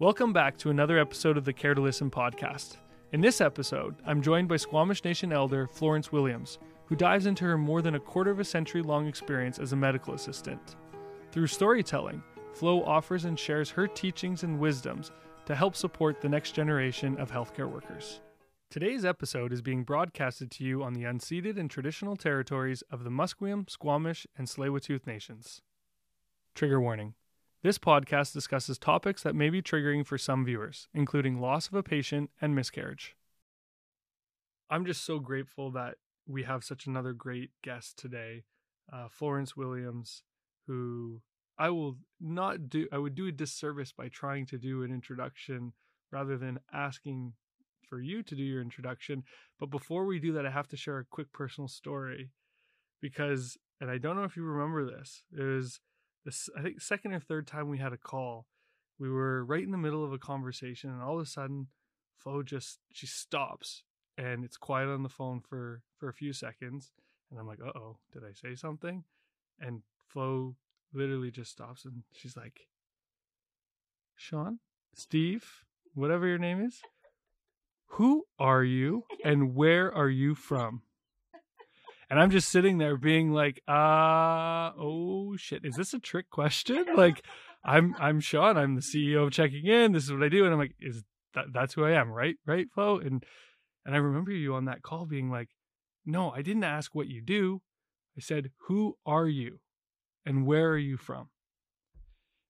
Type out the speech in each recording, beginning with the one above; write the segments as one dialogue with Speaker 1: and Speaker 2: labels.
Speaker 1: Welcome back to another episode of the Care to Listen podcast. In this episode, I'm joined by Squamish Nation elder Florence Williams, who dives into her more than a quarter of a century long experience as a medical assistant. Through storytelling, Flo offers and shares her teachings and wisdoms to help support the next generation of healthcare workers. Today's episode is being broadcasted to you on the unceded and traditional territories of the Musqueam, Squamish, and Tsleil-Waututh nations. Trigger warning. This podcast discusses topics that may be triggering for some viewers, including loss of a patient and miscarriage. I'm just so grateful that we have such another great guest today, uh, Florence Williams, who I will not do, I would do a disservice by trying to do an introduction rather than asking for you to do your introduction. But before we do that, I have to share a quick personal story because, and I don't know if you remember this, it was I think second or third time we had a call, we were right in the middle of a conversation, and all of a sudden, Flo just she stops and it's quiet on the phone for for a few seconds, and I'm like, uh oh, did I say something? And Flo literally just stops and she's like, Sean, Steve, whatever your name is, who are you and where are you from? And I'm just sitting there being like, uh, oh shit, is this a trick question? Like, I'm I'm Sean, I'm the CEO of Checking In. This is what I do, and I'm like, is that that's who I am, right? Right, Flo? And and I remember you on that call being like, no, I didn't ask what you do. I said, who are you, and where are you from?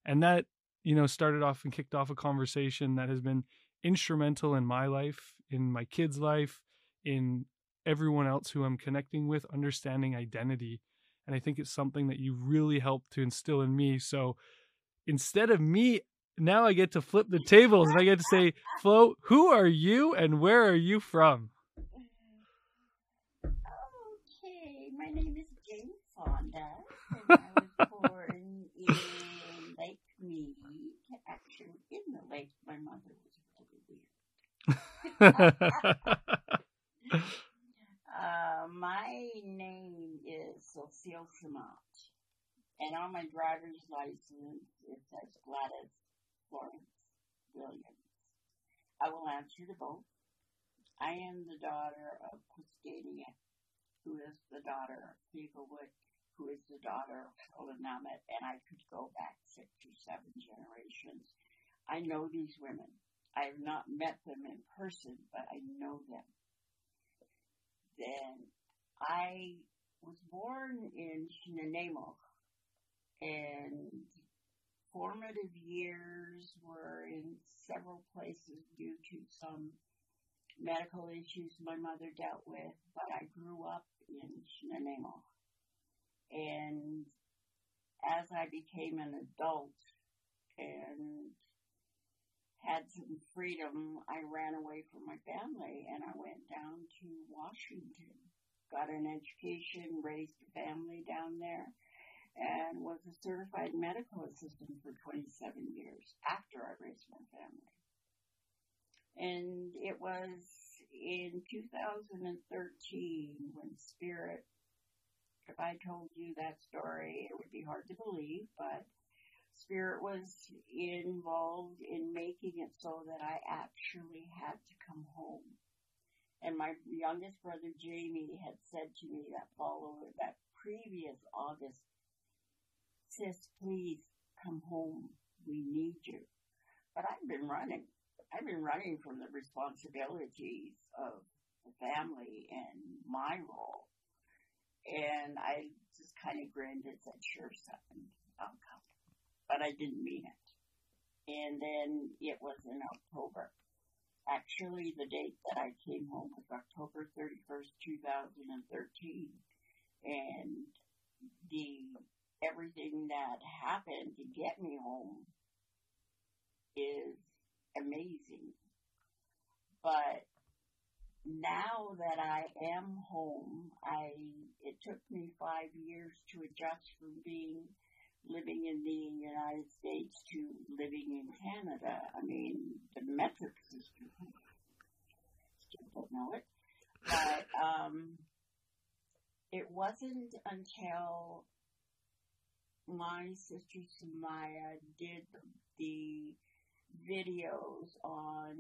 Speaker 1: And that you know started off and kicked off a conversation that has been instrumental in my life, in my kids' life, in everyone else who I'm connecting with, understanding identity. And I think it's something that you really helped to instill in me. So instead of me, now I get to flip the tables and I get to say, Flo, who are you and where are you from?
Speaker 2: Okay, my name is Jane Fonda, and I was born in Lake Mead, actually in the lake. My mother was really weird. Uh, my name is Cecile Samant, and on my driver's license it says Gladys Florence Williams. I will answer to both. I am the daughter of Quiscania, who is the daughter of Peoplewood, who is the daughter of Willamette, and I could go back six or seven generations. I know these women. I have not met them in person, but I know them then I was born in Shinanemo and formative years were in several places due to some medical issues my mother dealt with, but I grew up in Shinanemo. And as I became an adult and had some freedom, I ran away from my family and I went down to Washington. Got an education, raised a family down there, and was a certified medical assistant for 27 years after I raised my family. And it was in 2013 when Spirit, if I told you that story, it would be hard to believe, but Spirit was involved in making it so that I actually had to come home. And my youngest brother Jamie had said to me that following that previous August, sis, please come home. We need you. But I've been running. I've been running from the responsibilities of the family and my role. And I just kind of grinned and said, sure, son, I'll come but I didn't mean it. And then it was in October. Actually, the date that I came home was October 31st, 2013. And the, everything that happened to get me home is amazing. But now that I am home, I, it took me five years to adjust from being living in the United States to living in Canada. I mean, the metric system, still don't know it, but um, it wasn't until my sister Samaya did the videos on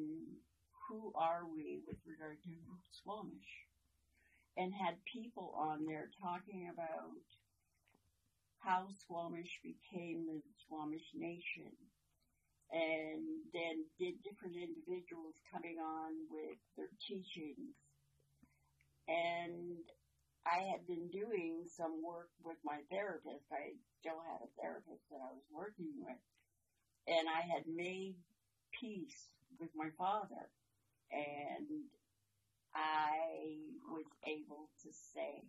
Speaker 2: who are we with regard to Squamish and had people on there talking about how Squamish became the Squamish Nation. And then did different individuals coming on with their teachings. And I had been doing some work with my therapist. I still had a therapist that I was working with. And I had made peace with my father. And I was able to say,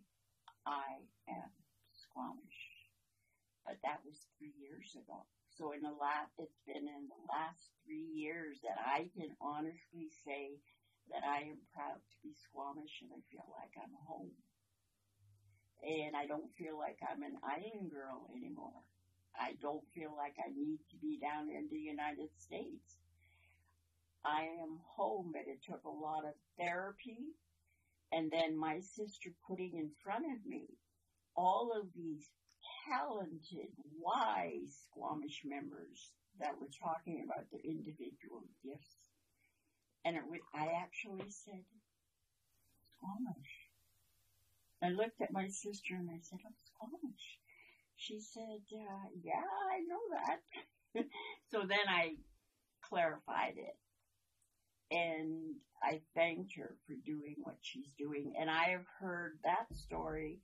Speaker 2: I am Squamish. But that was three years ago. So in the last, it's been in the last three years that I can honestly say that I am proud to be Squamish and I feel like I'm home. And I don't feel like I'm an island girl anymore. I don't feel like I need to be down in the United States. I am home, but it took a lot of therapy and then my sister putting in front of me all of these talented, wise Squamish members that were talking about their individual gifts. And it would, I actually said, Squamish. I looked at my sister and I said, I'm Squamish. She said, uh, yeah, I know that. so then I clarified it. And I thanked her for doing what she's doing. And I have heard that story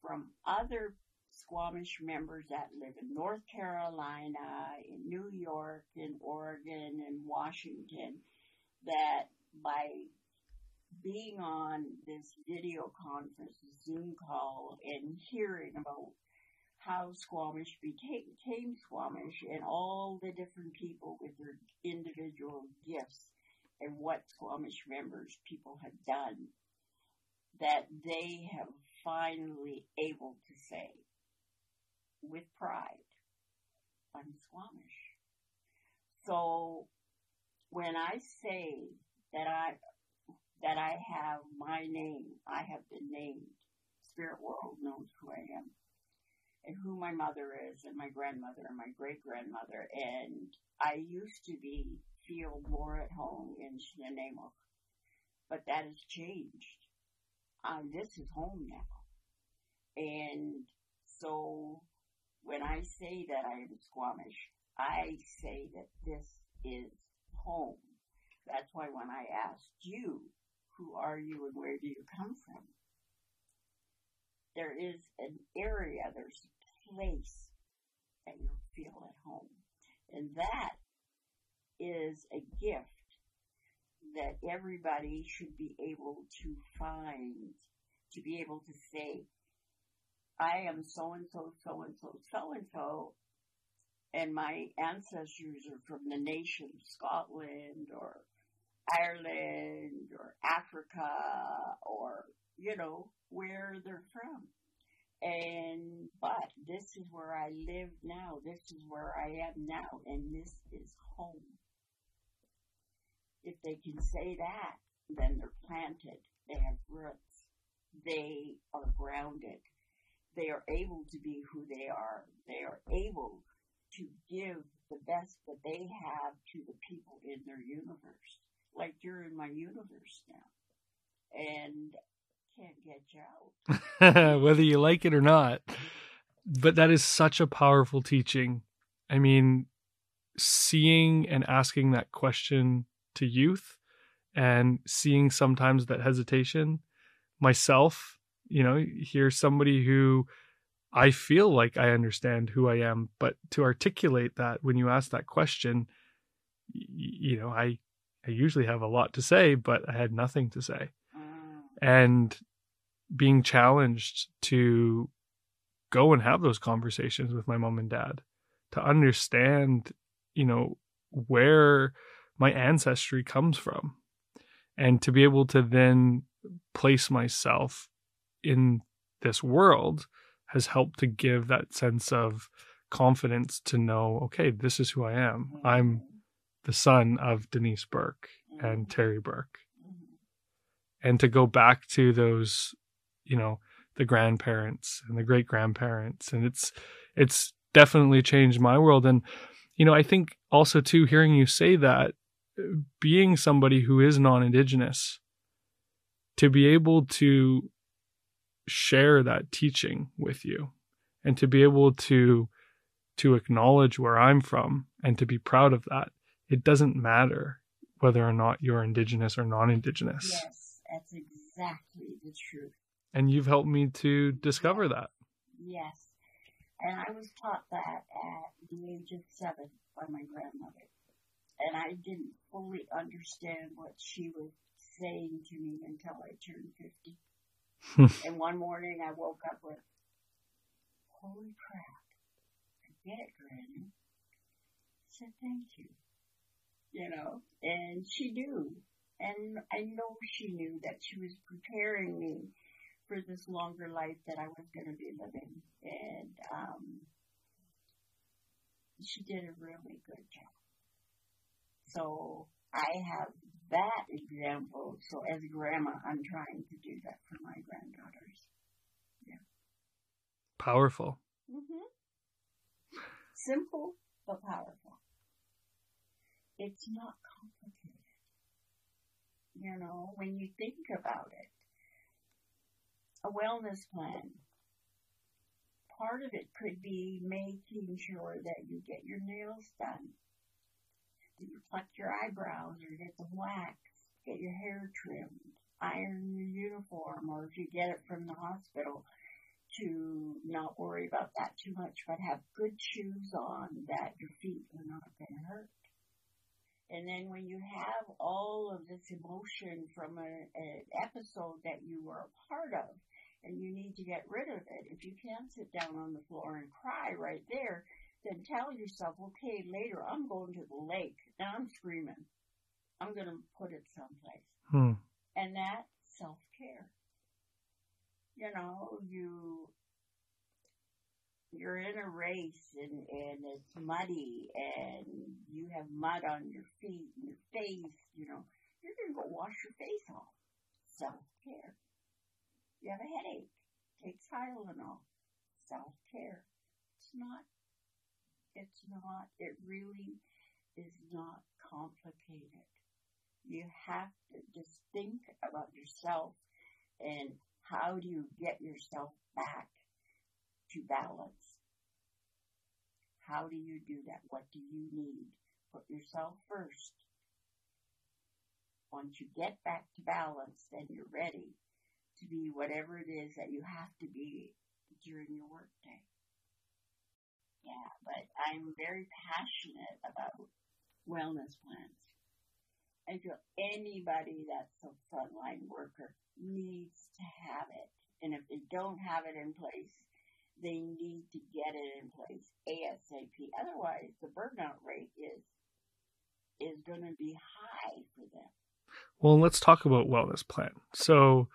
Speaker 2: from other Squamish members that live in North Carolina, in New York, in Oregon, in Washington, that by being on this video conference, Zoom call, and hearing about how Squamish became Squamish and all the different people with their individual gifts and what Squamish members people have done, that they have finally able to say with pride, I'm Squamish. So when I say that I that I have my name, I have been named. Spirit world knows who I am and who my mother is and my grandmother and my great grandmother. And I used to be feel more at home in Shinanamok, but that has changed. Um, this is home now. And so when I say that I am Squamish, I say that this is home. That's why when I asked you, who are you and where do you come from? There is an area, there's a place that you feel at home. And that is a gift that everybody should be able to find, to be able to say, I am so and so, so and so, so and so, and my ancestors are from the nation Scotland or Ireland or Africa or, you know, where they're from. And, but this is where I live now. This is where I am now. And this is home. If they can say that, then they're planted. They have roots. They are grounded. They are able to be who they are. They are able to give the best that they have to the people in their universe. Like you're in my universe now. And can't get you
Speaker 1: out. Whether you like it or not. But that is such a powerful teaching. I mean, seeing and asking that question to youth and seeing sometimes that hesitation myself, you know, here's somebody who I feel like I understand who I am, but to articulate that when you ask that question, you know, I I usually have a lot to say, but I had nothing to say. And being challenged to go and have those conversations with my mom and dad to understand, you know, where my ancestry comes from and to be able to then place myself in this world has helped to give that sense of confidence to know, okay, this is who I am. I'm the son of Denise Burke and mm-hmm. Terry Burke. Mm-hmm. And to go back to those you know the grandparents and the great grandparents and it's it's definitely changed my world. And you know, I think also too, hearing you say that, being somebody who is non-indigenous, to be able to share that teaching with you and to be able to to acknowledge where I'm from and to be proud of that. It doesn't matter whether or not you're indigenous or non-indigenous.
Speaker 2: Yes, that's exactly the truth.
Speaker 1: And you've helped me to discover that.
Speaker 2: Yes. And I was taught that at the age of seven by my grandmother. And I didn't fully understand what she was saying to me until I turned 50. and one morning I woke up with, holy crap, I get it, Granny. I said, thank you. You know, and she knew. And I know she knew that she was preparing me for this longer life that I was going to be living. And um, she did a really good job. So I have that example. So as a grandma, I'm trying to do that for my granddaughters. Yeah.
Speaker 1: Powerful.
Speaker 2: Mm-hmm. Simple but powerful. It's not complicated. You know, when you think about it, a wellness plan. Part of it could be making sure that you get your nails done, pluck your eyebrows or get the wax, get your hair trimmed, iron your uniform, or if you get it from the hospital, to not worry about that too much, but have good shoes on that your feet are not going to hurt. And then when you have all of this emotion from an episode that you were a part of, and you need to get rid of it. If you can't sit down on the floor and cry right there, then tell yourself, okay, later I'm going to the lake. Now I'm screaming. I'm going to put it someplace.
Speaker 1: Hmm.
Speaker 2: And that self care. You know, you you're in a race and, and it's muddy and you have mud on your feet and your face, you know, you're gonna go wash your face off. Self care. You have a headache. Take Tylenol. Self care. It's not, it's not, it really is not complicated. You have to just think about yourself and how do you get yourself back to balance? How do you do that? What do you need? Put yourself first. Once you get back to balance, then you're ready to be whatever it is that you have to be during your workday. Yeah, but I'm very passionate about wellness plans. I feel anybody that's a frontline worker needs to have it. And if they don't have it in place, they need to get it in place ASAP. Otherwise, the burnout rate is is going to be high for them.
Speaker 1: Well, let's talk about wellness plan. So,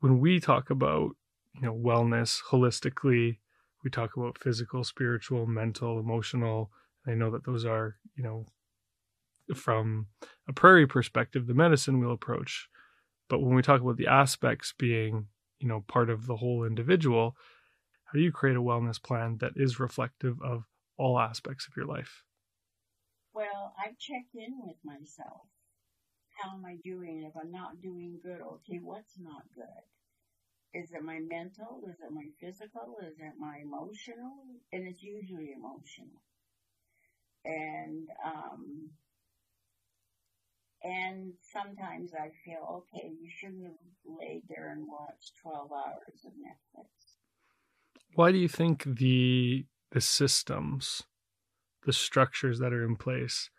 Speaker 1: when we talk about you know wellness holistically we talk about physical spiritual mental emotional i know that those are you know from a prairie perspective the medicine wheel approach but when we talk about the aspects being you know part of the whole individual how do you create a wellness plan that is reflective of all aspects of your life
Speaker 2: well i check in with myself how am I doing? If I'm not doing good, okay, what's not good? Is it my mental? Is it my physical? Is it my emotional? And it's usually emotional. And, um, and sometimes I feel, okay, you shouldn't have laid there and watched 12 hours of Netflix.
Speaker 1: Why do you think the, the systems, the structures that are in place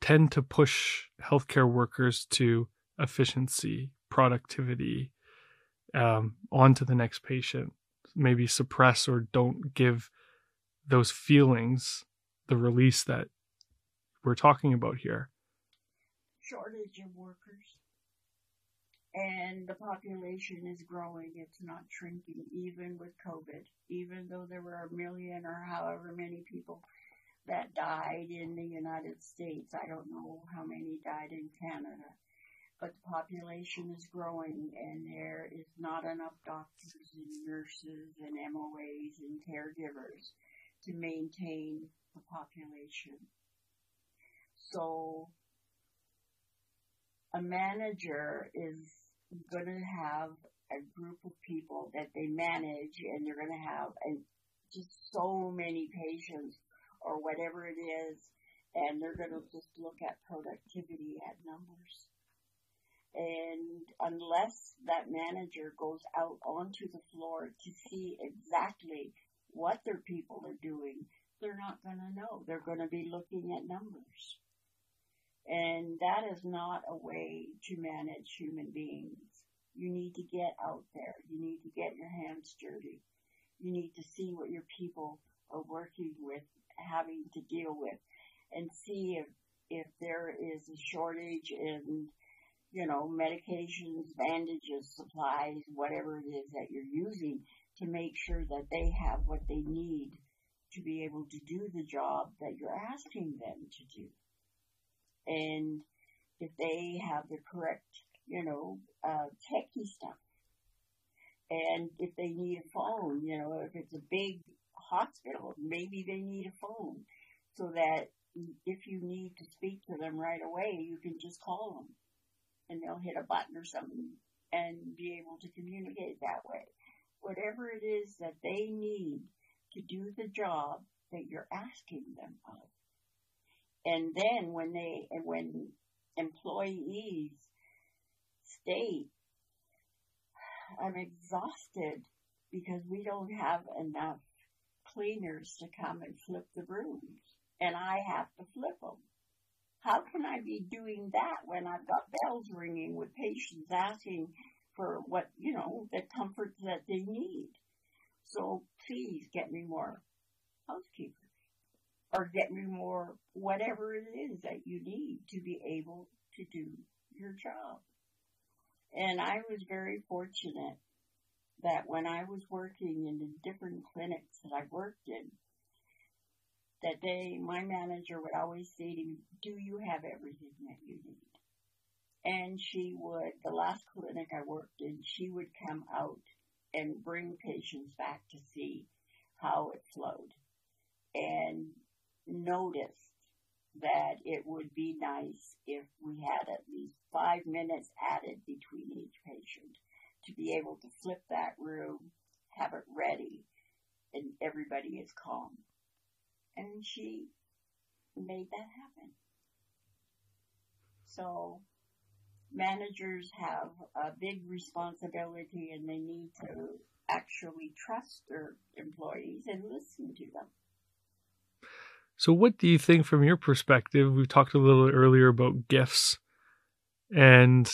Speaker 1: tend to push healthcare workers to efficiency, productivity, um, on to the next patient. Maybe suppress or don't give those feelings the release that we're talking about here.
Speaker 2: Shortage of workers. And the population is growing. It's not shrinking, even with COVID. Even though there were a million or however many people that died in the United States. I don't know how many died in Canada. But the population is growing and there is not enough doctors and nurses and MOAs and caregivers to maintain the population. So a manager is going to have a group of people that they manage and they're going to have a, just so many patients or whatever it is and they're going to just look at productivity at numbers. And unless that manager goes out onto the floor to see exactly what their people are doing, they're not going to know. They're going to be looking at numbers. And that is not a way to manage human beings. You need to get out there. You need to get your hands dirty. You need to see what your people are working with, having to deal with, and see if, if there is a shortage in, you know, medications, bandages, supplies, whatever it is that you're using to make sure that they have what they need to be able to do the job that you're asking them to do and if they have the correct, you know, uh, techie stuff. And if they need a phone, you know, if it's a big hospital, maybe they need a phone so that if you need to speak to them right away, you can just call them and they'll hit a button or something and be able to communicate that way. Whatever it is that they need to do the job that you're asking them of. And then when they, when employees state, I'm exhausted because we don't have enough cleaners to come and flip the rooms and I have to flip them. How can I be doing that when I've got bells ringing with patients asking for what, you know, the comforts that they need? So please get me more housekeepers or get me more whatever it is that you need to be able to do your job. And I was very fortunate that when I was working in the different clinics that I worked in, that day my manager would always say to me, do you have everything that you need? And she would, the last clinic I worked in, she would come out and bring patients back to see how it flowed. And noticed that it would be nice if we had at least five minutes added between each patient to be able to flip that room, have it ready, and everybody is calm. And she made that happen. So managers have a big responsibility and they need to actually trust their employees and listen to them.
Speaker 1: So, what do you think from your perspective? We talked a little earlier about gifts, and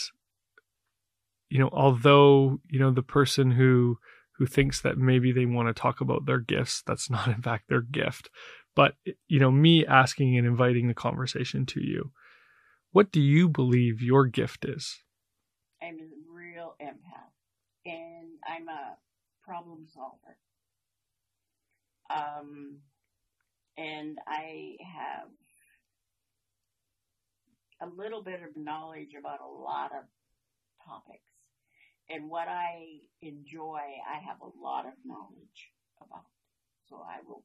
Speaker 1: you know, although you know the person who who thinks that maybe they want to talk about their gifts, that's not in fact their gift. But you know, me asking and inviting the conversation to you, what do you believe your gift is?
Speaker 2: I'm a real empath, and I'm a problem solver. Um, and I have a little bit of knowledge about a lot of topics. And what I enjoy, I have a lot of knowledge about. So I will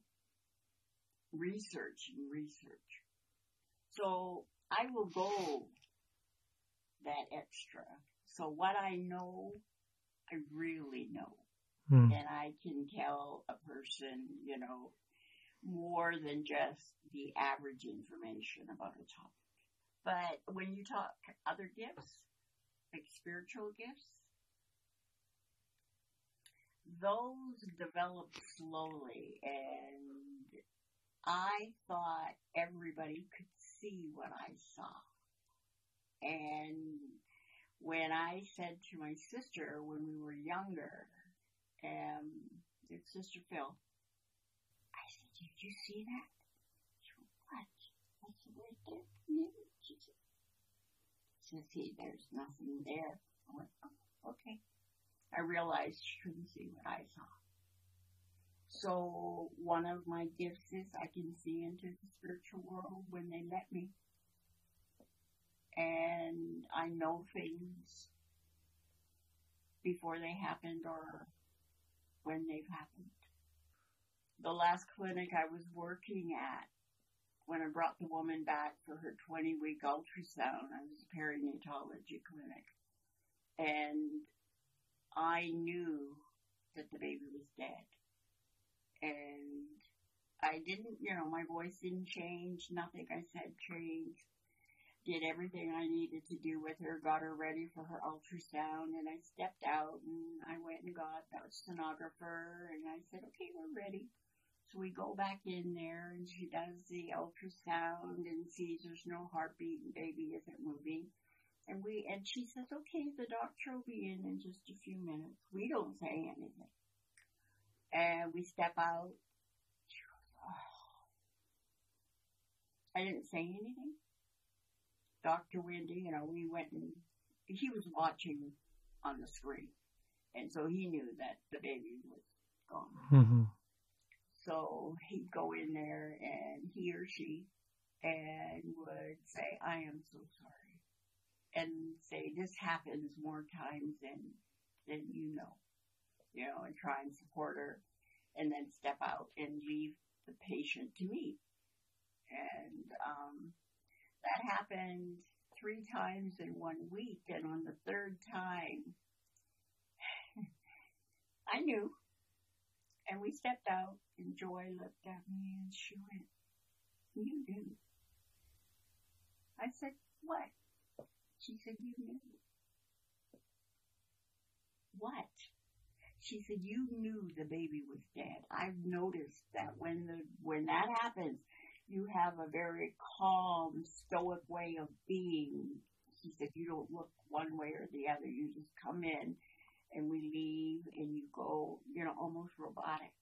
Speaker 2: research and research. So I will go that extra. So what I know, I really know. Hmm. And I can tell a person, you know, more than just the average information about a topic. But when you talk other gifts, like spiritual gifts, those develop slowly and I thought everybody could see what I saw. And when I said to my sister when we were younger, um, it's Sister Phil, I said, did you see that? She went, what? What's right there? She said, said, see, there's nothing there. I went, oh, okay. I realized she couldn't see what I saw. So one of my gifts is I can see into the spiritual world when they let me. And I know things before they happened or when they've happened. the last clinic I was working at, when I brought the woman back for her 20 week ultrasound, I was a perinatology clinic. And I knew that the baby was dead. And I didn't, you know, my voice didn't change. Nothing I said changed. Did everything I needed to do with her, got her ready for her ultrasound, and I stepped out and I went and got the sonographer and I said, okay, we're ready. So we go back in there and she does the ultrasound and sees there's no heartbeat and baby isn't moving. And we, and she says, okay, the doctor will be in in just a few minutes. We don't say anything. And we step out. She goes, oh. I didn't say anything. Dr. Wendy, you know, we went and he was watching on the screen. And so he knew that the baby was gone.
Speaker 1: Mm-hmm.
Speaker 2: So he'd go in there and he or she and would say, I am so sorry. And say, this happens more times than, than you know. You know, and try and support her and then step out and leave the patient to me. And, um, that happened three times in one week. And on the third time, I knew. And we stepped out and Joy looked at me and she went, you knew. I said, what? She said, you knew. What? She said, you knew the baby was dead. I've noticed that when the, when that happens, you have a very calm, stoic way of being. She said, you don't look one way or the other. You just come in and we leave and you go, you know, almost robotic.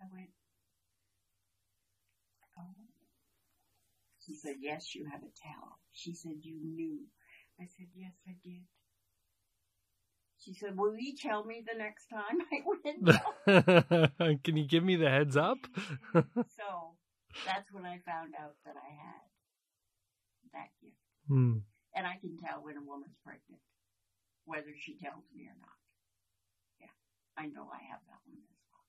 Speaker 2: I went, oh. She said, yes, you have a towel. She said, you knew. I said, yes, I did. She said, will you tell me the next time? I
Speaker 1: went, no. Can you give me the heads up?
Speaker 2: so that's when I found out that I had that gift.
Speaker 1: Hmm.
Speaker 2: And I can tell when a woman's pregnant, whether she tells me or not. Yeah, I know I have that one as well.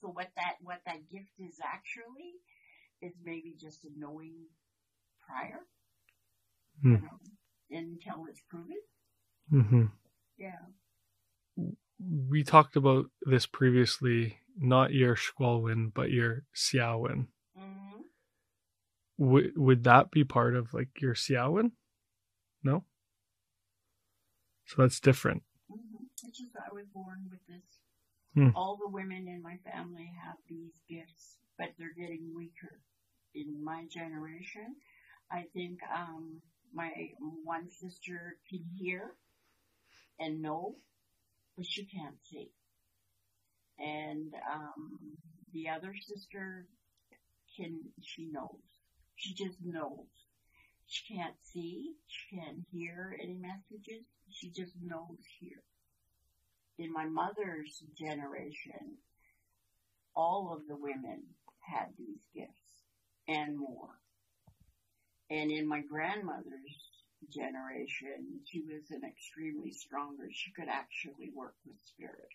Speaker 2: So what that, what that gift is actually is maybe just a knowing prior,
Speaker 1: Hmm.
Speaker 2: you know, until it's proven.
Speaker 1: Mm-hmm.
Speaker 2: Yeah.
Speaker 1: We talked about this previously, not your Shkwalwin, but your Siawin.
Speaker 2: Mm-hmm.
Speaker 1: Would would that be part of like your Siawin? No. So that's different.
Speaker 2: Mm-hmm. It's just I was born with this.
Speaker 1: Hmm.
Speaker 2: All the women in my family have these gifts, but they're getting weaker. In my generation, I think um, my one sister can hear and know, but she can't see. And um, the other sister can, she knows. She just knows. She can't see, she can't hear any messages, she just knows here. In my mother's generation, all of the women had these gifts and more. And in my grandmother's generation, she was an extremely stronger. She could actually work with spirit.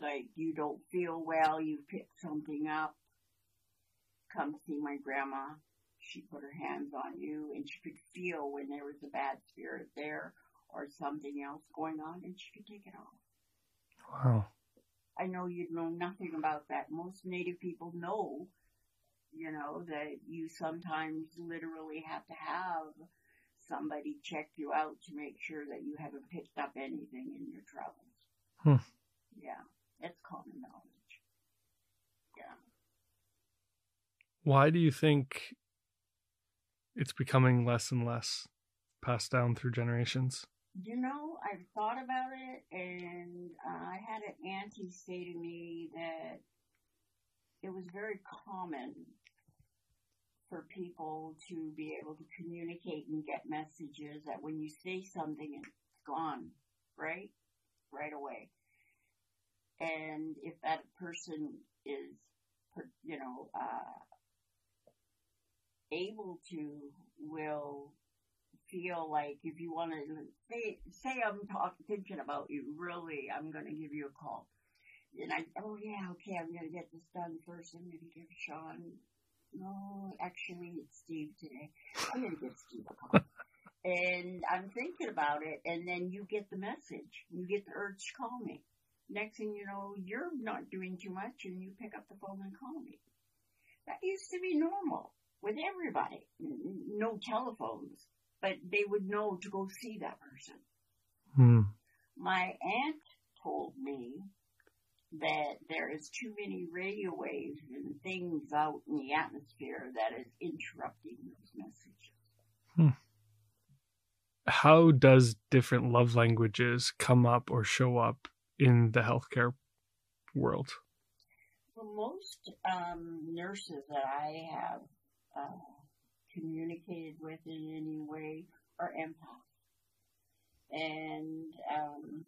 Speaker 2: Like you don't feel well, you pick something up, come see my grandma. She put her hands on you and she could feel when there was a bad spirit there or something else going on and she could take it off.
Speaker 1: Wow.
Speaker 2: I know you'd know nothing about that. Most native people know, you know, that you sometimes literally have to have somebody check you out to make sure that you haven't picked up anything in your travels.
Speaker 1: Hmm.
Speaker 2: Yeah, it's common knowledge. Yeah.
Speaker 1: Why do you think it's becoming less and less passed down through generations?
Speaker 2: You know, I've thought about it, and uh, I had an auntie say to me that it was very common for people to be able to communicate and get messages that when you say something, it's gone, right? Right away. And if that person is, you know, uh, able to, will feel like if you want to say, say I'm talking, thinking about you, really, I'm going to give you a call. and I, oh yeah, okay, I'm gonna get this done first. I'm gonna give Sean. No, actually, it's Steve today. I'm gonna give Steve a call. and I'm thinking about it, and then you get the message. You get the urge to call me. Next thing you know, you're not doing too much, and you pick up the phone and call me. That used to be normal with everybody. No telephones, but they would know to go see that person.
Speaker 1: Hmm.
Speaker 2: My aunt told me that there is too many radio waves and things out in the atmosphere that is interrupting those messages.
Speaker 1: Hmm. How does different love languages come up or show up in the healthcare world?
Speaker 2: Well, most um, nurses that I have uh, communicated with in any way are empaths. And um,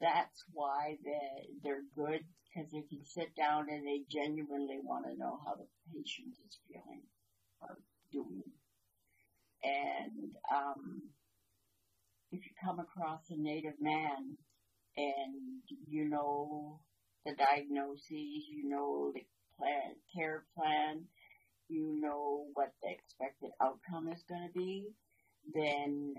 Speaker 2: that's why they, they're good because they can sit down and they genuinely want to know how the patient is feeling or doing. And um, if you come across a native man and you know the diagnoses, you know the plan, care plan, you know what the expected outcome is going to be, then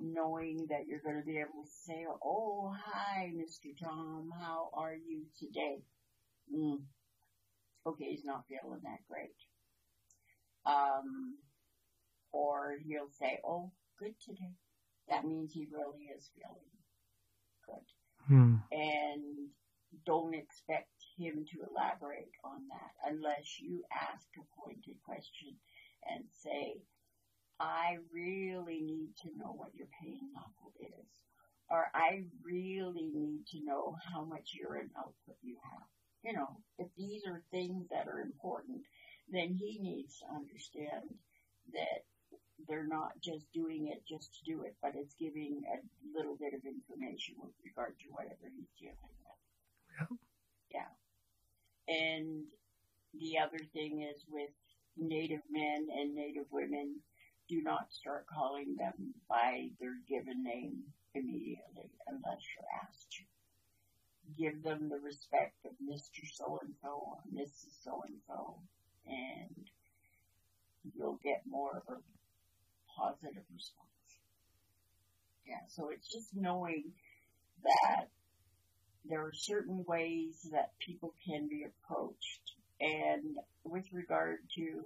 Speaker 2: knowing that you're going to be able to say, oh, hi, Mr. Tom, how are you today? Mm. Okay, he's not feeling that great. Um, or he'll say, oh, good today. That means he really is feeling good.
Speaker 1: Hmm.
Speaker 2: And don't expect him to elaborate on that unless you ask a pointed question and say, I really need to know what your pain level is, or I really need to know how much urine output you have. You know, if these are things that are important, then he needs to understand that they're not just doing it just to do it, but it's giving a little bit of information with regard to whatever he's dealing with.
Speaker 1: Yeah.
Speaker 2: Yeah. And the other thing is with Native men and Native women, do not start calling them by their given name immediately unless you're asked to. Give them the respect of Mr. So and so or Mrs. So and so, and you'll get more of a positive response. Yeah, so it's just knowing that there are certain ways that people can be approached. And with regard to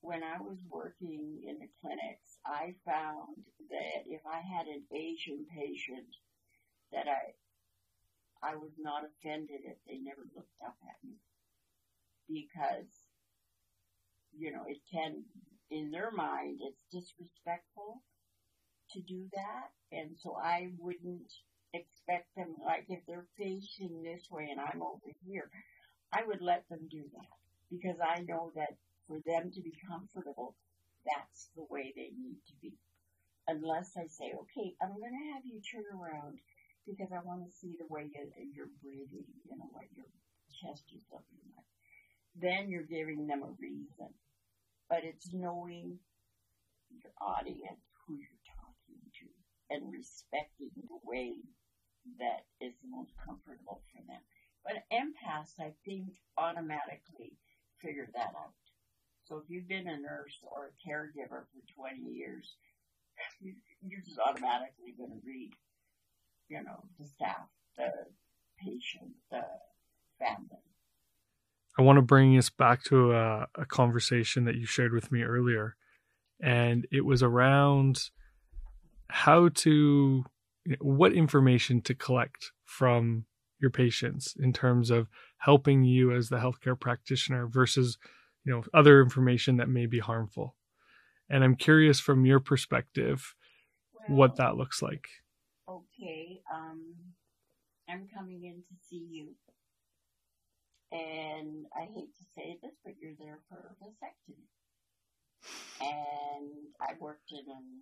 Speaker 2: when I was working in the clinics, I found that if I had an Asian patient, that I I was not offended if they never looked up at me. Because you know it can in their mind it's disrespectful to do that, and so I wouldn't expect them like if they're facing this way and I'm over here, I would let them do that. Because I know that for them to be comfortable, that's the way they need to be. Unless I say, okay, I'm going to have you turn around because I want to see the way you're breathing, you know, what your chest is looking like. Then you're giving them a reason. But it's knowing your audience, who you're talking to, and respecting the way that is the most comfortable for them. But empaths, I think, automatically figure that out. So if you've been a nurse or a caregiver for 20 years, you're just automatically going to read, you know, the staff, the patient, the family.
Speaker 1: I want to bring us back to a, a conversation that you shared with me earlier. And it was around how to, what information to collect from your patients in terms of helping you as the healthcare practitioner versus you know other information that may be harmful. And i'm curious from your perspective well, what that looks like.
Speaker 2: Okay um i'm coming in to see you. And i hate to say this but you're there for a vasectomy. And i worked in an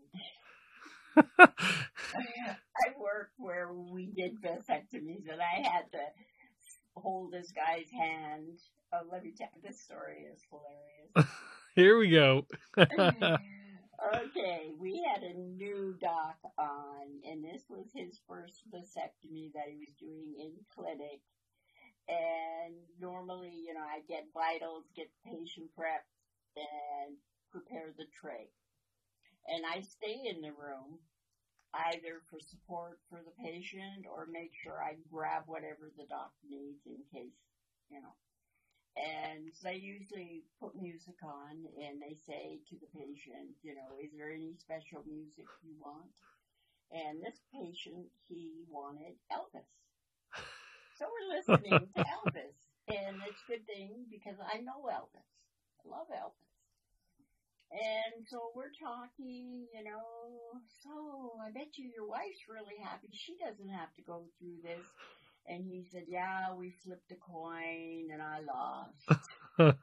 Speaker 2: I worked where we did vasectomies and I had to hold this guy's hand. Oh, let me tell you, this story is hilarious.
Speaker 1: Here we go.
Speaker 2: okay, we had a new doc on, and this was his first vasectomy that he was doing in clinic. And normally, you know, I get vitals, get patient prepped, and prepare the tray. And I stay in the room either for support for the patient or make sure I grab whatever the doc needs in case, you know. And they usually put music on and they say to the patient, you know, is there any special music you want? And this patient, he wanted Elvis. So we're listening to Elvis. And it's a good thing because I know Elvis. I love Elvis. And so we're talking, you know, so I bet you your wife's really happy. She doesn't have to go through this. And he said, yeah, we flipped a coin and I lost. and,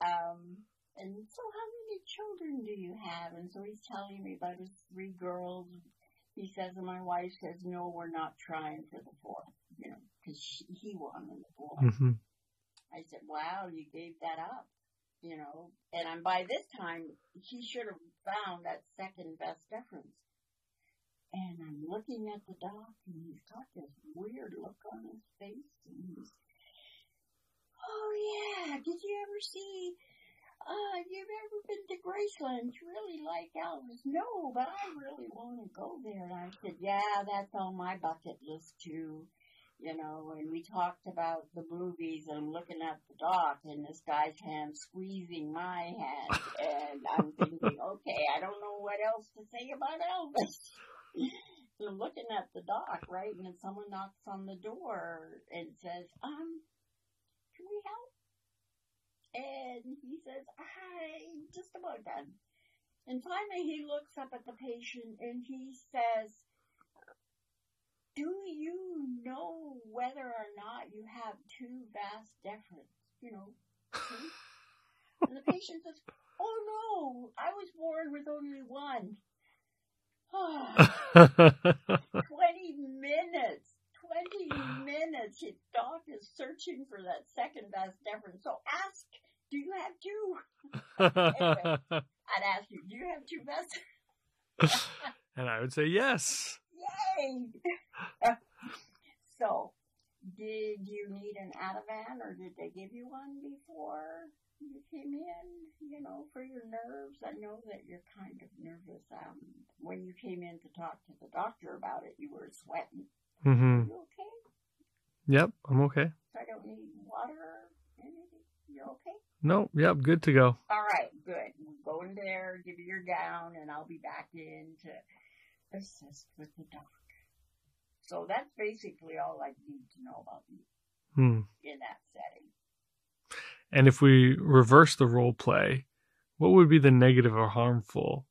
Speaker 2: um, and so how many children do you have? And so he's telling me about his three girls. He says, and my wife says, no, we're not trying for the fourth, you know, cause he wanted the 4th
Speaker 1: mm-hmm.
Speaker 2: I said, wow, you gave that up you know, and I'm by this time, he should have found that second vas deferens. And I'm looking at the doc and he's got this weird look on his face and he's, oh yeah, did you ever see, uh, have you ever been to Graceland? You really like Elvis? No, but I really want to go there. And I said, yeah, that's on my bucket list too you know, and we talked about the movies and I'm looking at the doc and this guy's hand squeezing my hand and I'm thinking, okay, I don't know what else to say about Elvis. I'm looking at the doc, right, and then someone knocks on the door and says, um, can we help? And he says, I'm just about done. And finally he looks up at the patient and he says, do you know whether or not you have two vas deferens? You know, and the patient says, oh no, I was born with only one. 20 minutes. 20 minutes. His dog is searching for that second vas deferens. So ask, do you have two? anyway, I'd ask you, do you have two best?
Speaker 1: And I would say yes.
Speaker 2: Yay! so, did you need an Ativan or did they give you one before you came in, you know, for your nerves? I know that you're kind of nervous. Um, when you came in to talk to the doctor about it, you were sweating.
Speaker 1: Mm-hmm.
Speaker 2: Are you okay?
Speaker 1: Yep, I'm okay.
Speaker 2: I don't need water or anything? You're okay?
Speaker 1: No, yep, good to go.
Speaker 2: All right, good. Go in there, give you your gown, and I'll be back in to assist with the doc. So that's basically all I need to know about you
Speaker 1: hmm.
Speaker 2: in that setting.
Speaker 1: And if we reverse the role play, what would be the negative or harmful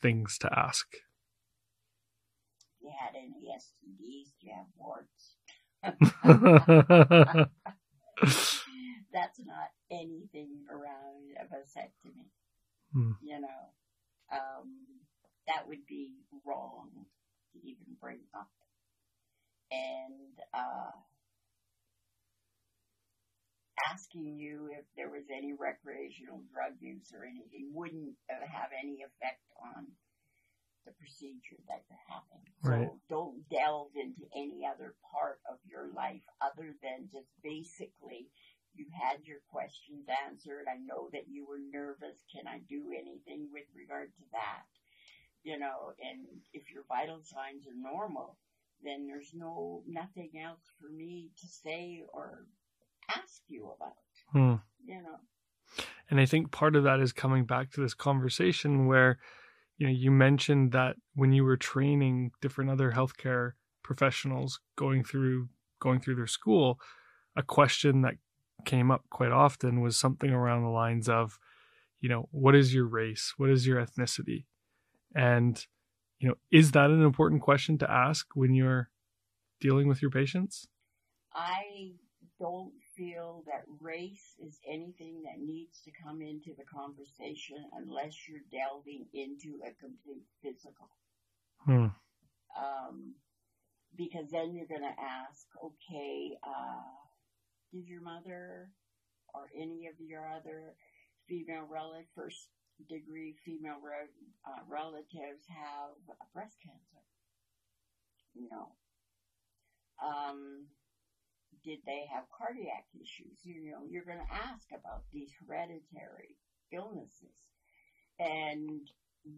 Speaker 1: things to ask?
Speaker 2: You had any STDs? Do you have warts? That's not anything around a vasectomy.
Speaker 1: Hmm.
Speaker 2: You know, um, that would be wrong to even bring up and uh, asking you if there was any recreational drug use or anything wouldn't have any effect on the procedure that you're.
Speaker 1: Right.
Speaker 2: So don't delve into any other part of your life other than just basically you had your questions answered. I know that you were nervous. Can I do anything with regard to that? You know, and if your vital signs are normal, then there's no nothing else for me to say or ask you about.
Speaker 1: Hmm.
Speaker 2: You know.
Speaker 1: And I think part of that is coming back to this conversation where, you know, you mentioned that when you were training different other healthcare professionals going through going through their school, a question that came up quite often was something around the lines of, you know, what is your race? What is your ethnicity? And you know, is that an important question to ask when you're dealing with your patients?
Speaker 2: I don't feel that race is anything that needs to come into the conversation unless you're delving into a complete physical.
Speaker 1: Hmm.
Speaker 2: Um, because then you're going to ask, okay, uh, did your mother or any of your other female relatives first degree female re- uh, relatives have breast cancer? You know, um, did they have cardiac issues? You know, you're going to ask about these hereditary illnesses. And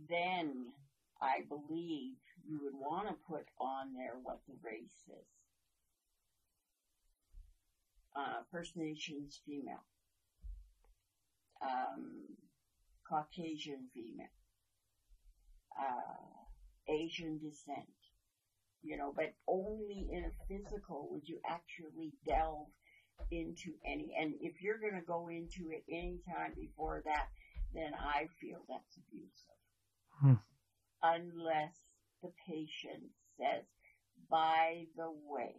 Speaker 2: then I believe you would want to put on there what the race is. Uh, First Nations female, um, Caucasian female, uh, Asian descent, you know, but only in a physical would you actually delve into any, and if you're going to go into it anytime before that, then I feel that's abusive.
Speaker 1: Hmm.
Speaker 2: Unless the patient says, by the way,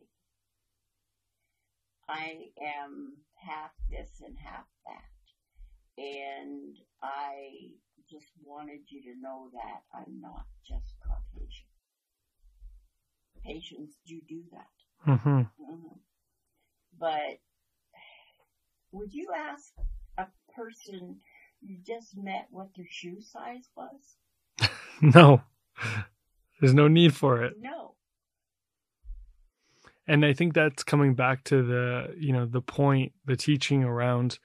Speaker 2: I am half this and half that. And I just wanted you to know that I'm not just Caucasian. Patients do do that.
Speaker 1: Mm-hmm.
Speaker 2: Mhm. But would you ask a person you just met what their shoe size was?
Speaker 1: No, there's no need for it.
Speaker 2: No.
Speaker 1: And I think that's coming back to the, you know, the point, the teaching around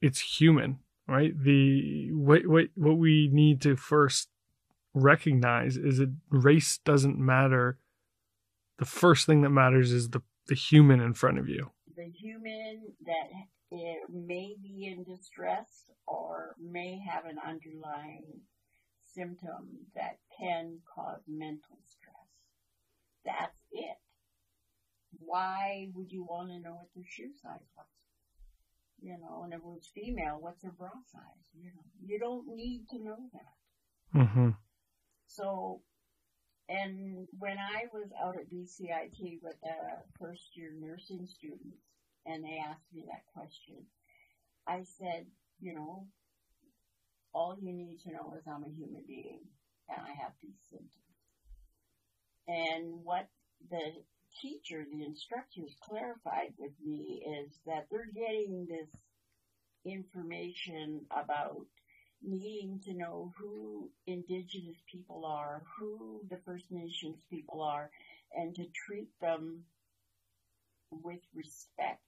Speaker 1: it's human, right? The what what what we need to first recognize is that race doesn't matter. The first thing that matters is the the human in front of you.
Speaker 2: The human that may be in distress or may have an underlying symptom that can cause mental stress. That's it. Why would you want to know what their shoe size was? You know, and if it was female, what's her bra size? You know, you don't need to know that.
Speaker 1: Mm-hmm.
Speaker 2: So, and when I was out at BCIT with the first year nursing students, and they asked me that question, I said, you know, all you need to know is I'm a human being and I have these symptoms. And what the teacher, the instructors clarified with me is that they're getting this information about needing to know who indigenous people are, who the First Nations people are, and to treat them with respect.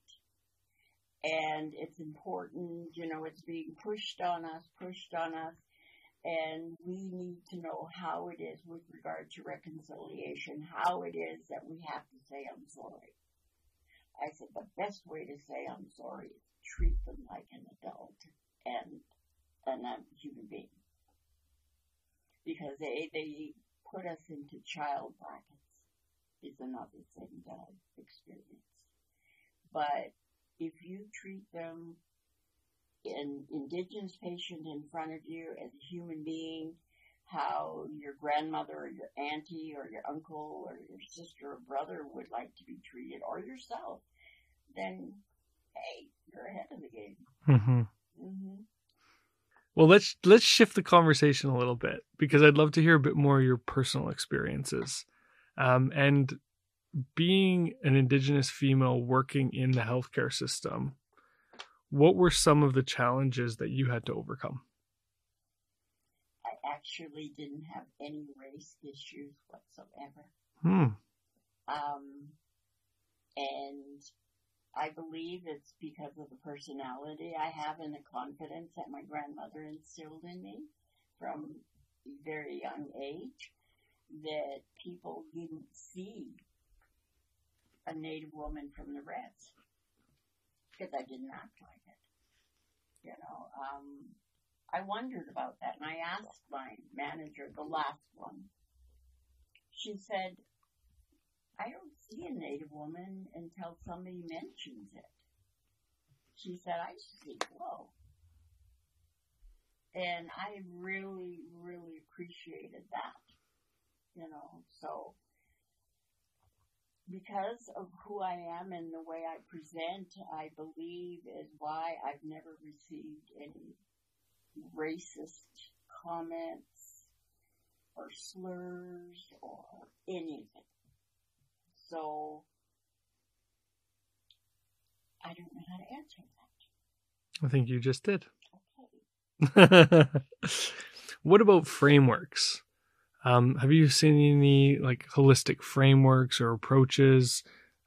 Speaker 2: And it's important, you know, it's being pushed on us, pushed on us, and we need to know how it is with regard to reconciliation, how it is that we have to say I'm sorry. I said the best way to say I'm sorry is treat them like an adult and a human being. Because they they put us into child brackets is another thing that I've experienced. But if you treat them an indigenous patient in front of you as a human being, how your grandmother or your auntie or your uncle or your sister or brother would like to be treated, or yourself, then hey, you're ahead of the game.
Speaker 1: Mm-hmm.
Speaker 2: Mm-hmm.
Speaker 1: Well, let's let's shift the conversation a little bit because I'd love to hear a bit more of your personal experiences, um, and being an Indigenous female working in the healthcare system. What were some of the challenges that you had to overcome?
Speaker 2: I actually didn't have any race issues whatsoever.
Speaker 1: Hmm.
Speaker 2: Um, and I believe it's because of the personality I have and the confidence that my grandmother instilled in me from a very young age that people didn't see a native woman from the Reds because I didn't act like. You know, um, I wondered about that and I asked my manager, the last one. She said, I don't see a native woman until somebody mentions it. She said, I see Flo. And I really, really appreciated that. You know, so because of who I am and the way I present, I believe is why I've never received any racist comments or slurs or anything. So I don't know how to answer that.
Speaker 1: I think you just did.
Speaker 2: Okay.
Speaker 1: what about frameworks? Um, have you seen any like holistic frameworks or approaches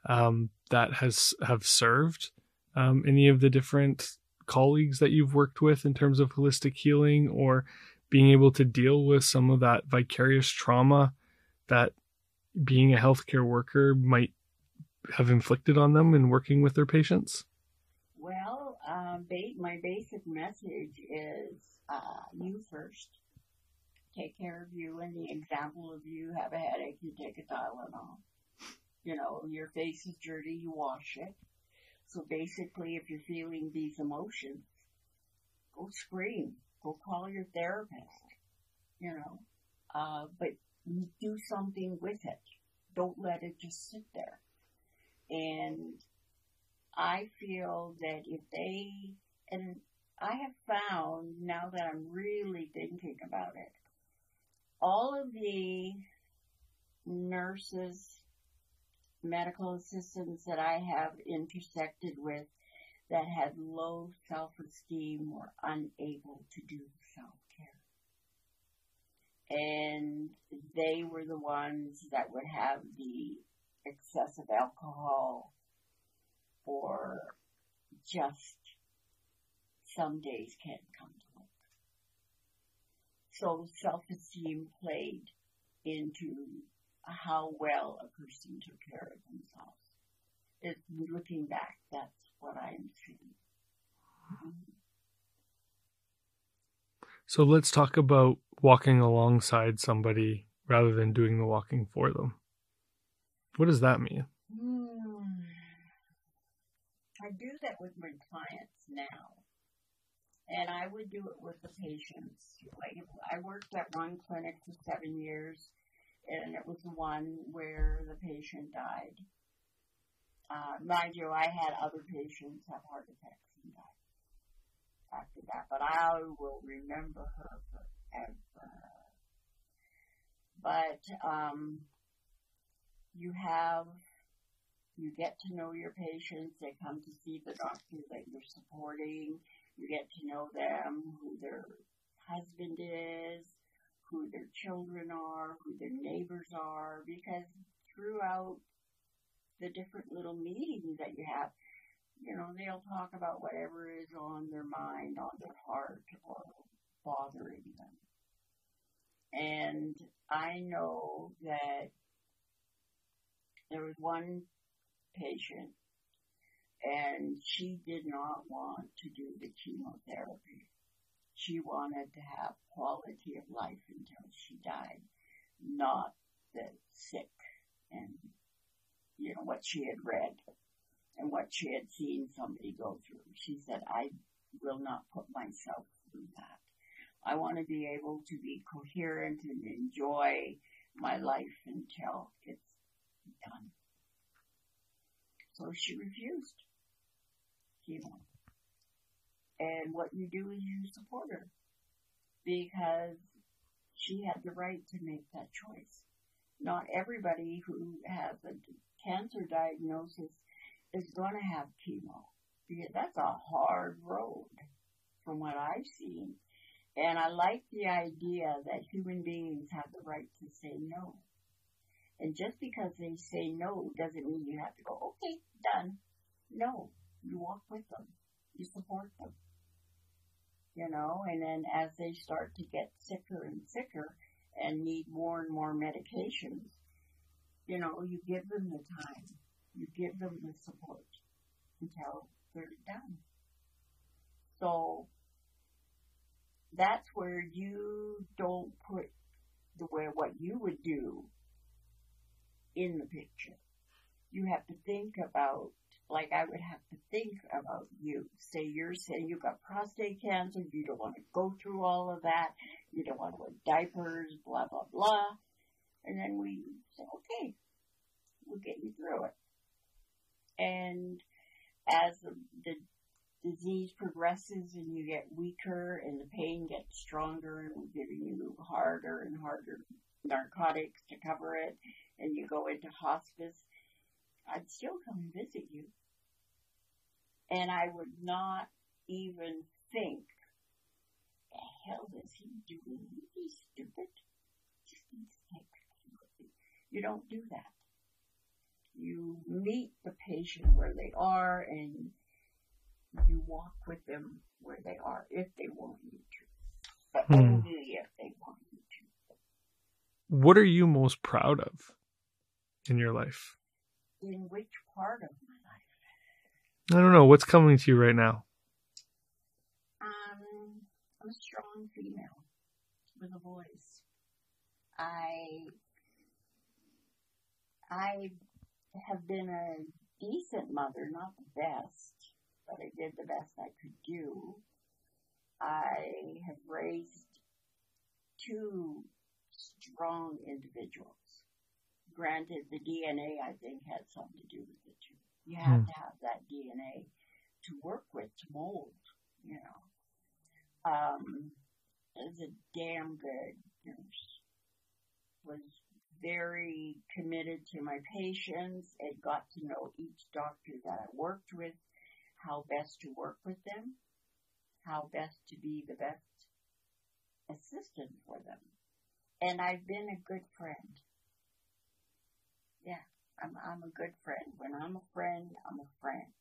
Speaker 1: um, that has have served um, any of the different colleagues that you've worked with in terms of holistic healing or being able to deal with some of that vicarious trauma that being a healthcare worker might have inflicted on them in working with their patients?
Speaker 2: Well, uh, ba- my basic message is uh, you first. Take care of you, and the example of you have a headache, you take a Tylenol. You know, your face is dirty, you wash it. So basically, if you're feeling these emotions, go scream, go call your therapist. You know, uh, but do something with it. Don't let it just sit there. And I feel that if they, and I have found now that I'm really thinking about it, all of the nurses, medical assistants that I have intersected with that had low self-esteem were unable to do self-care. And they were the ones that would have the excessive alcohol or just some days can't come. So self-esteem played into how well a person took care of themselves. It's looking back, that's what I'm seeing.
Speaker 1: So let's talk about walking alongside somebody rather than doing the walking for them. What does that mean?
Speaker 2: Hmm. I do that with my clients now. And I would do it with the patients. Like I worked at one clinic for seven years, and it was the one where the patient died. Uh, mind you, I had other patients have heart attacks and die after that, but I will remember her forever. But um, you have you get to know your patients. They come to see the doctor that you're supporting. You get to know them, who their husband is, who their children are, who their mm-hmm. neighbors are, because throughout the different little meetings that you have, you know, they'll talk about whatever is on their mind, on their heart, or bothering them. And I know that there was one patient and she did not want to do the chemotherapy. She wanted to have quality of life until she died, not the sick and, you know, what she had read and what she had seen somebody go through. She said, I will not put myself through that. I want to be able to be coherent and enjoy my life until it's done. So she refused And what you do is you support her because she had the right to make that choice. Not everybody who has a cancer diagnosis is going to have chemo because that's a hard road from what I've seen. And I like the idea that human beings have the right to say no. And just because they say no doesn't mean you have to go, okay, done. No, you walk with them. You support them. You know, and then as they start to get sicker and sicker and need more and more medications, you know, you give them the time. You give them the support until they're done. So that's where you don't put the way what you would do in the picture. You have to think about, like I would have to think about you. Say you're saying you've got prostate cancer, you don't want to go through all of that, you don't want to wear diapers, blah, blah, blah. And then we say, okay, we'll get you through it. And as the, disease progresses and you get weaker and the pain gets stronger and we're giving you harder and harder narcotics to cover it and you go into hospice, I'd still come and visit you. And I would not even think the hell is he doing? He's stupid. Just needs to take You don't do that. You meet the patient where they are and you walk with them where they are if they want you to. But
Speaker 1: Hmm.
Speaker 2: only if they want you to.
Speaker 1: What are you most proud of in your life?
Speaker 2: In which part of my life?
Speaker 1: I don't know. What's coming to you right now?
Speaker 2: Um, I'm a strong female with a voice. I I have been a decent mother, not the best, but I did the best I could do. I have raised two strong individuals. Granted, the DNA I think had something to do with it too. You have
Speaker 1: Hmm.
Speaker 2: to have that DNA to work with, to mold, you know. Um, a damn good nurse. Was very committed to my patients and got to know each doctor that I worked with, how best to work with them, how best to be the best assistant for them. And I've been a good friend. Yeah, I'm, I'm a good friend. When I'm a friend, I'm a friend.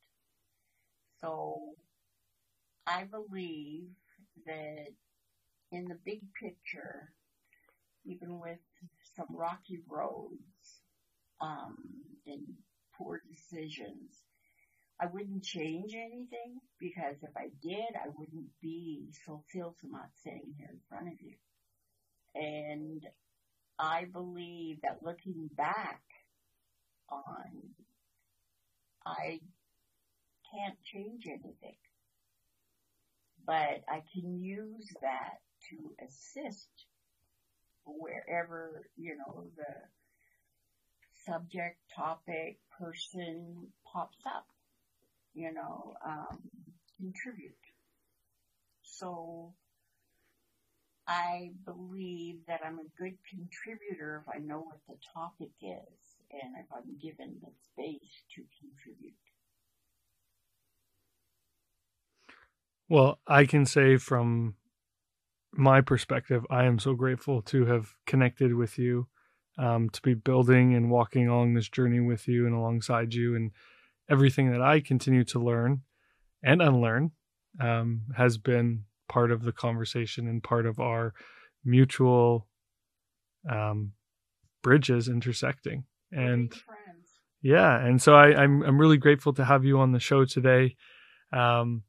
Speaker 2: So I believe that in the big picture, even with some rocky roads um, and poor decisions, I wouldn't change anything because if I did, I wouldn't be so Silsamat sitting here in front of you. And I believe that looking back on, I can't change anything. But I can use that to assist wherever, you know, the subject, topic, person pops up, you know, um, contribute. So I believe that I'm a good contributor if I know what the topic is and if I'm given the space to contribute.
Speaker 1: Well, I can say from my perspective, I am so grateful to have connected with you, um, to be building and walking along this journey with you and alongside you, and everything that I continue to learn and unlearn um, has been part of the conversation and part of our mutual um, bridges intersecting. And yeah, and so I, I'm I'm really grateful to have you on the show today. Um,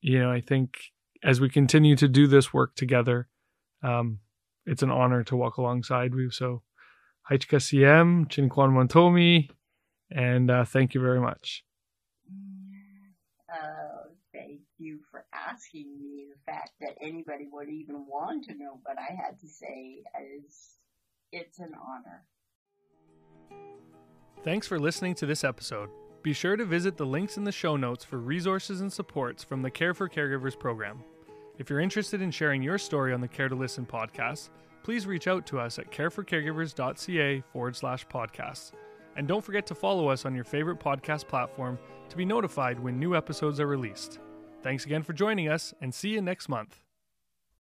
Speaker 1: you know, I think as we continue to do this work together, um, it's an honor to walk alongside you. So, Haichika CM, Chinquan Montomi, and uh, thank you very much.
Speaker 2: Uh, thank you for asking me. The fact that anybody would even want to know what I had to say is, it's an honor.
Speaker 1: Thanks for listening to this episode. Be sure to visit the links in the show notes for resources and supports from the Care for Caregivers program. If you're interested in sharing your story on the Care to Listen podcast, please reach out to us at careforcaregivers.ca forward slash podcasts. And don't forget to follow us on your favorite podcast platform to be notified when new episodes are released. Thanks again for joining us, and see you next month.